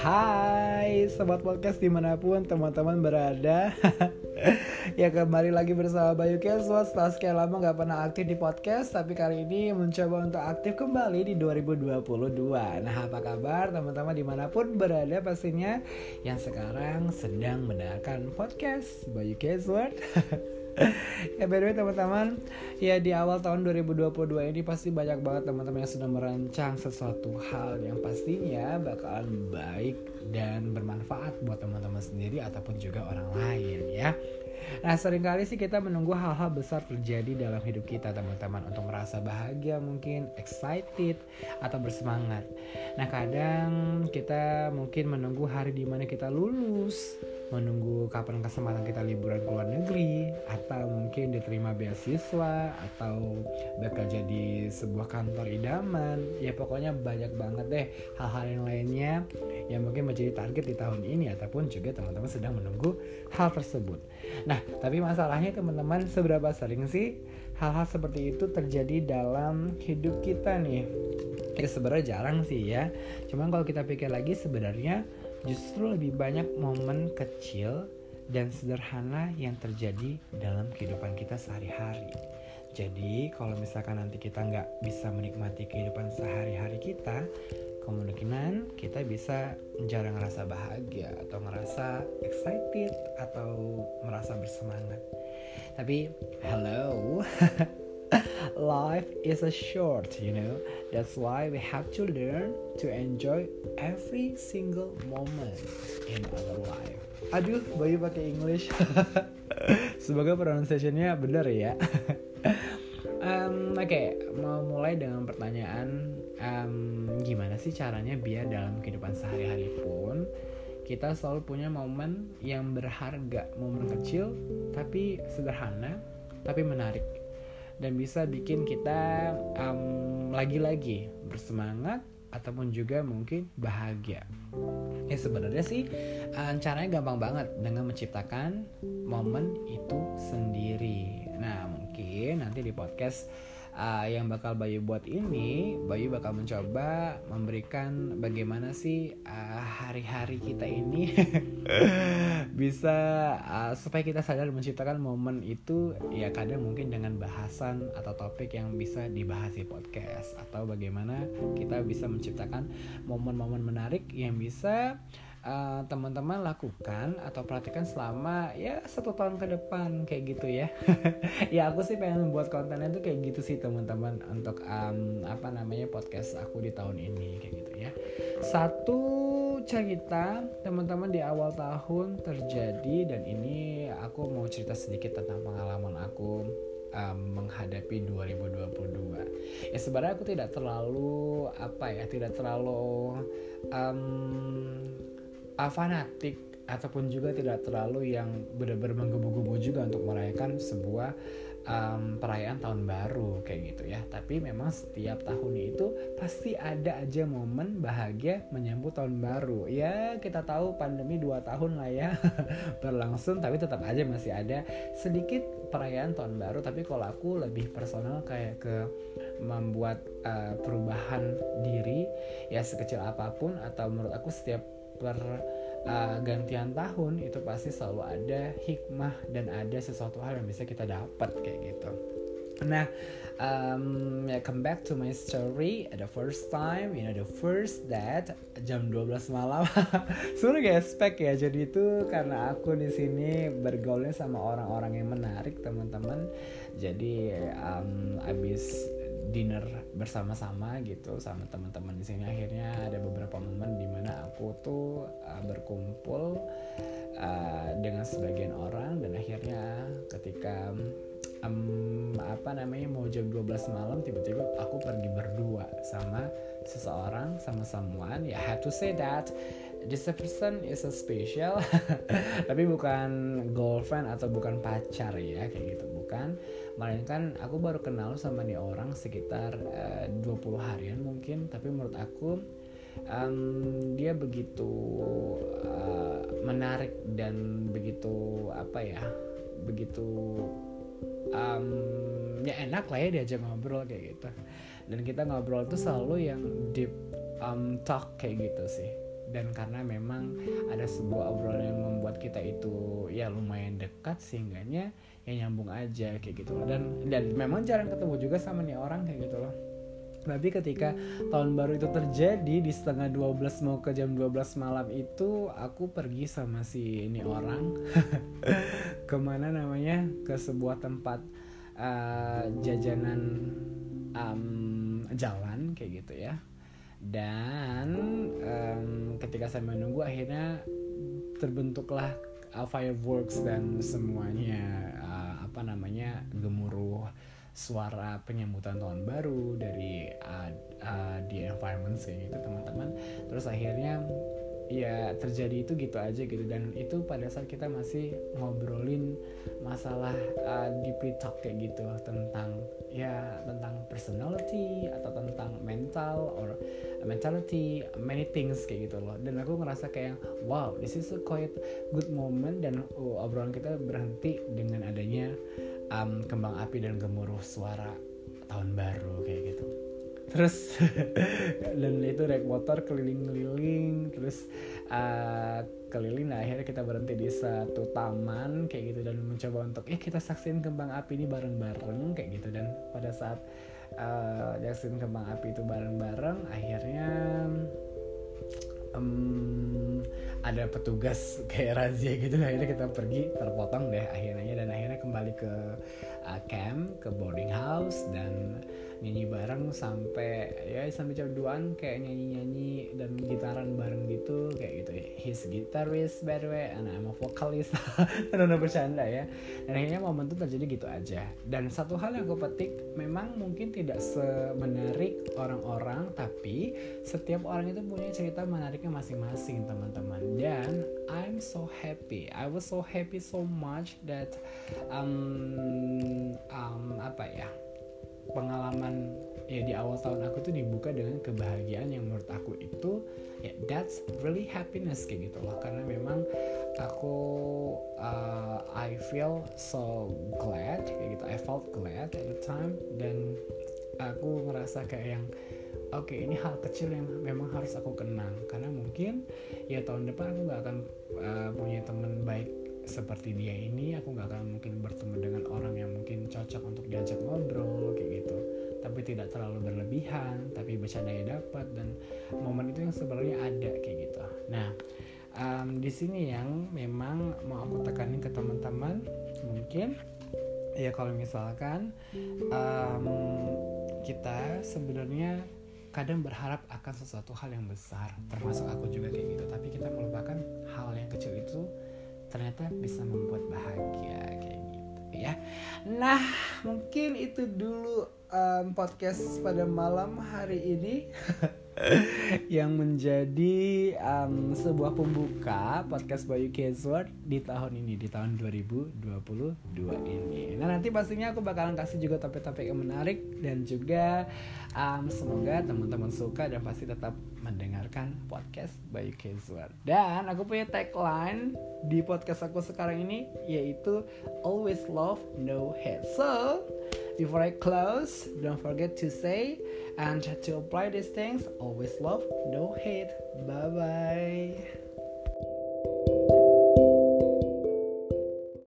Hai sobat podcast di mana pun teman-teman berada. Ya kembali lagi bersama Bayu Keswa Setelah sekian lama gak pernah aktif di podcast Tapi kali ini mencoba untuk aktif kembali di 2022 Nah apa kabar teman-teman di mana pun berada pastinya Yang sekarang sedang mendengarkan podcast Bayu Keswa ya by the way teman-teman ya di awal tahun 2022 ini pasti banyak banget teman-teman yang sudah merancang sesuatu hal yang pastinya bakalan baik dan bermanfaat buat teman-teman sendiri ataupun juga orang lain ya Nah sering kali sih kita menunggu hal-hal besar terjadi dalam hidup kita teman-teman Untuk merasa bahagia mungkin, excited, atau bersemangat. Nah kadang kita mungkin menunggu hari di mana kita lulus menunggu kapan kesempatan kita liburan ke luar negeri atau mungkin diterima beasiswa atau bakal jadi sebuah kantor idaman. Ya pokoknya banyak banget deh hal-hal yang lainnya yang mungkin menjadi target di tahun ini ataupun juga teman-teman sedang menunggu hal tersebut. Nah tapi masalahnya teman-teman seberapa sering sih hal-hal seperti itu terjadi dalam hidup kita nih? Ya sebenarnya jarang sih ya. Cuman kalau kita pikir lagi sebenarnya justru lebih banyak momen kecil dan sederhana yang terjadi dalam kehidupan kita sehari-hari. Jadi kalau misalkan nanti kita nggak bisa menikmati kehidupan sehari-hari kita, kemungkinan kita bisa jarang ngerasa bahagia atau ngerasa excited atau merasa bersemangat. Tapi hello, life is a short, you know. That's why we have to learn to enjoy every single moment in our life. Aduh, Bayu pakai English. Semoga pronunciationnya benar ya. um, Oke, okay, mau mulai dengan pertanyaan um, gimana sih caranya biar dalam kehidupan sehari-hari pun kita selalu punya momen yang berharga, momen kecil tapi sederhana tapi menarik dan bisa bikin kita um, lagi-lagi bersemangat ataupun juga mungkin bahagia. Ya sebenarnya sih um, caranya gampang banget dengan menciptakan momen itu sendiri. Nah mungkin nanti di podcast uh, yang bakal Bayu buat ini, Bayu bakal mencoba memberikan bagaimana sih uh, hari-hari kita ini bisa uh, supaya kita sadar menciptakan momen itu ya kadang mungkin dengan bahasan atau topik yang bisa dibahas di podcast. Atau bagaimana kita bisa menciptakan momen-momen menarik yang bisa uh, teman-teman lakukan atau perhatikan selama ya satu tahun ke depan kayak gitu ya. Ya aku sih pengen membuat kontennya tuh kayak gitu sih teman-teman untuk um, apa namanya podcast aku di tahun ini kayak gitu ya. Satu cerita teman-teman di awal tahun terjadi dan ini aku mau cerita sedikit tentang pengalaman aku um, menghadapi 2022 ya sebenarnya aku tidak terlalu apa ya tidak terlalu um, fanatik ataupun juga tidak terlalu yang benar-benar menggebu-gebu juga untuk merayakan sebuah um, perayaan tahun baru kayak gitu ya. Tapi memang setiap tahunnya itu pasti ada aja momen bahagia menyambut tahun baru. Ya kita tahu pandemi 2 tahun lah ya berlangsung, tapi tetap aja masih ada sedikit perayaan tahun baru. Tapi kalau aku lebih personal kayak ke membuat uh, perubahan diri ya sekecil apa pun atau menurut aku setiap pergantian uh, tahun itu pasti selalu ada hikmah dan ada sesuatu hal yang bisa kita dapat kayak gitu. Nah, um, ya come back to my story. The first time, you know, the first that jam 12 malam. Sebenernya gak expect ya. Jadi itu karena aku di sini bergaulnya sama orang-orang yang menarik, teman-teman. Jadi um, abis dinner bersama-sama gitu sama teman-teman di sini. Akhirnya ada beberapa momen di mana aku tuh uh, berkumpul uh, dengan sebagian orang dan akhirnya ketika um, apa namanya mau jam 12 malam tiba-tiba aku pergi berdua sama seseorang sama someone. Ya have to say that this person is a special tapi bukan girlfriend atau bukan pacar ya kayak gitu. Bukan melainkan aku baru kenal sama nih orang sekitar eh, uh, 20 harian mungkin tapi menurut aku um, dia begitu uh, menarik dan begitu apa ya begitu um, ya enak lah ya diajak ngobrol kayak gitu. Dan kita ngobrol tuh selalu yang deep um, talk kayak gitu sih dan karena memang ada sebuah obrolan yang membuat kita itu ya lumayan dekat sehingganya ya nyambung aja kayak gitu loh. Dan dan memang jarang ketemu juga sama nih orang kayak gitu loh. Tapi ketika tahun baru itu terjadi di setengah 12 mau ke jam 12 malam itu aku pergi sama si ini orang ke mana namanya ke sebuah tempat uh, jajanan um, jalan kayak gitu ya. Dan um, ketika saya menunggu akhirnya terbentuklah uh, fireworks dan semuanya uh, apa namanya gemuruh suara penyambutan tahun baru dari uh, uh, di environment sih gitu teman-teman. Terus akhirnya ya terjadi itu gitu aja gitu. Dan itu pada saat kita masih ngobrolin masalah uh, deeply talk kayak gitu tentang ya tentang personality atau tentang mental or mentality many things kayak gitu loh. Dan aku ngerasa kayak wow this is a quite good moment dan uh, obrolan kita berhenti dengan adanya um, kembang api dan gemuruh suara tahun baru kayak gitu terus dan itu naik motor keliling-keliling terus uh, keliling nah akhirnya kita berhenti di satu taman kayak gitu dan mencoba untuk eh kita saksiin kembang api ini bareng-bareng kayak gitu. Dan pada saat uh, kembang api itu bareng-bareng akhirnya um, ada petugas kayak razia gitu akhirnya kita pergi terpotong deh akhirnya dan akhirnya kembali ke uh, camp ke boarding house dan nyanyi bareng sampai ya sampai jam 2an kayak nyanyi-nyanyi dan gitaran bareng gitu kayak gitu. His guitarist by the way and I'm a vocalist. Udah bercanda ya. Dan akhirnya momen itu terjadi gitu aja. Dan satu hal yang aku petik memang mungkin tidak semenarik orang-orang tapi setiap orang itu punya cerita menariknya masing-masing teman-teman dan I'm so happy. I was so happy so much that um, um apa ya pengalaman ya di awal tahun aku tuh dibuka dengan kebahagiaan yang menurut aku itu ya that's really happiness kayak gitu loh. Karena memang aku uh, I feel so glad kayak gitu. I felt glad at the time dan aku ngerasa kayak yang oke okay, ini hal kecil yang memang harus aku kenang. Karena mungkin ya tahun depan aku gak akan uh, punya teman baik seperti dia ini. Aku nggak akan mungkin bertemu dengan orang yang mungkin cocok untuk diajak ngobrol kayak gitu. Tapi tidak terlalu berlebihan tapi bercanda ya dapat dan momen itu yang sebenarnya ada kayak gitu. Nah um, di sini yang memang mau aku tekanin ke teman-teman mungkin ya kalau misalkan um, kita sebenarnya kadang berharap akan sesuatu hal yang besar termasuk aku juga kayak gitu tapi kita melupakan hal yang kecil itu ternyata bisa membuat bahagia kayak gitu ya. Nah, mungkin itu dulu um, podcast pada malam hari ini. yang menjadi um, sebuah pembuka podcast Bayu Kezward di tahun ini di tahun 2022 ini. Nah nanti pastinya aku bakalan kasih juga topik-topik yang menarik dan juga um, semoga teman-teman suka dan pasti tetap mendengarkan podcast Bayu Kezward. Dan aku punya tagline di podcast aku sekarang ini yaitu always love no hate. So Before I close, don't forget to say and to apply these things, always love, no hate. Bye bye.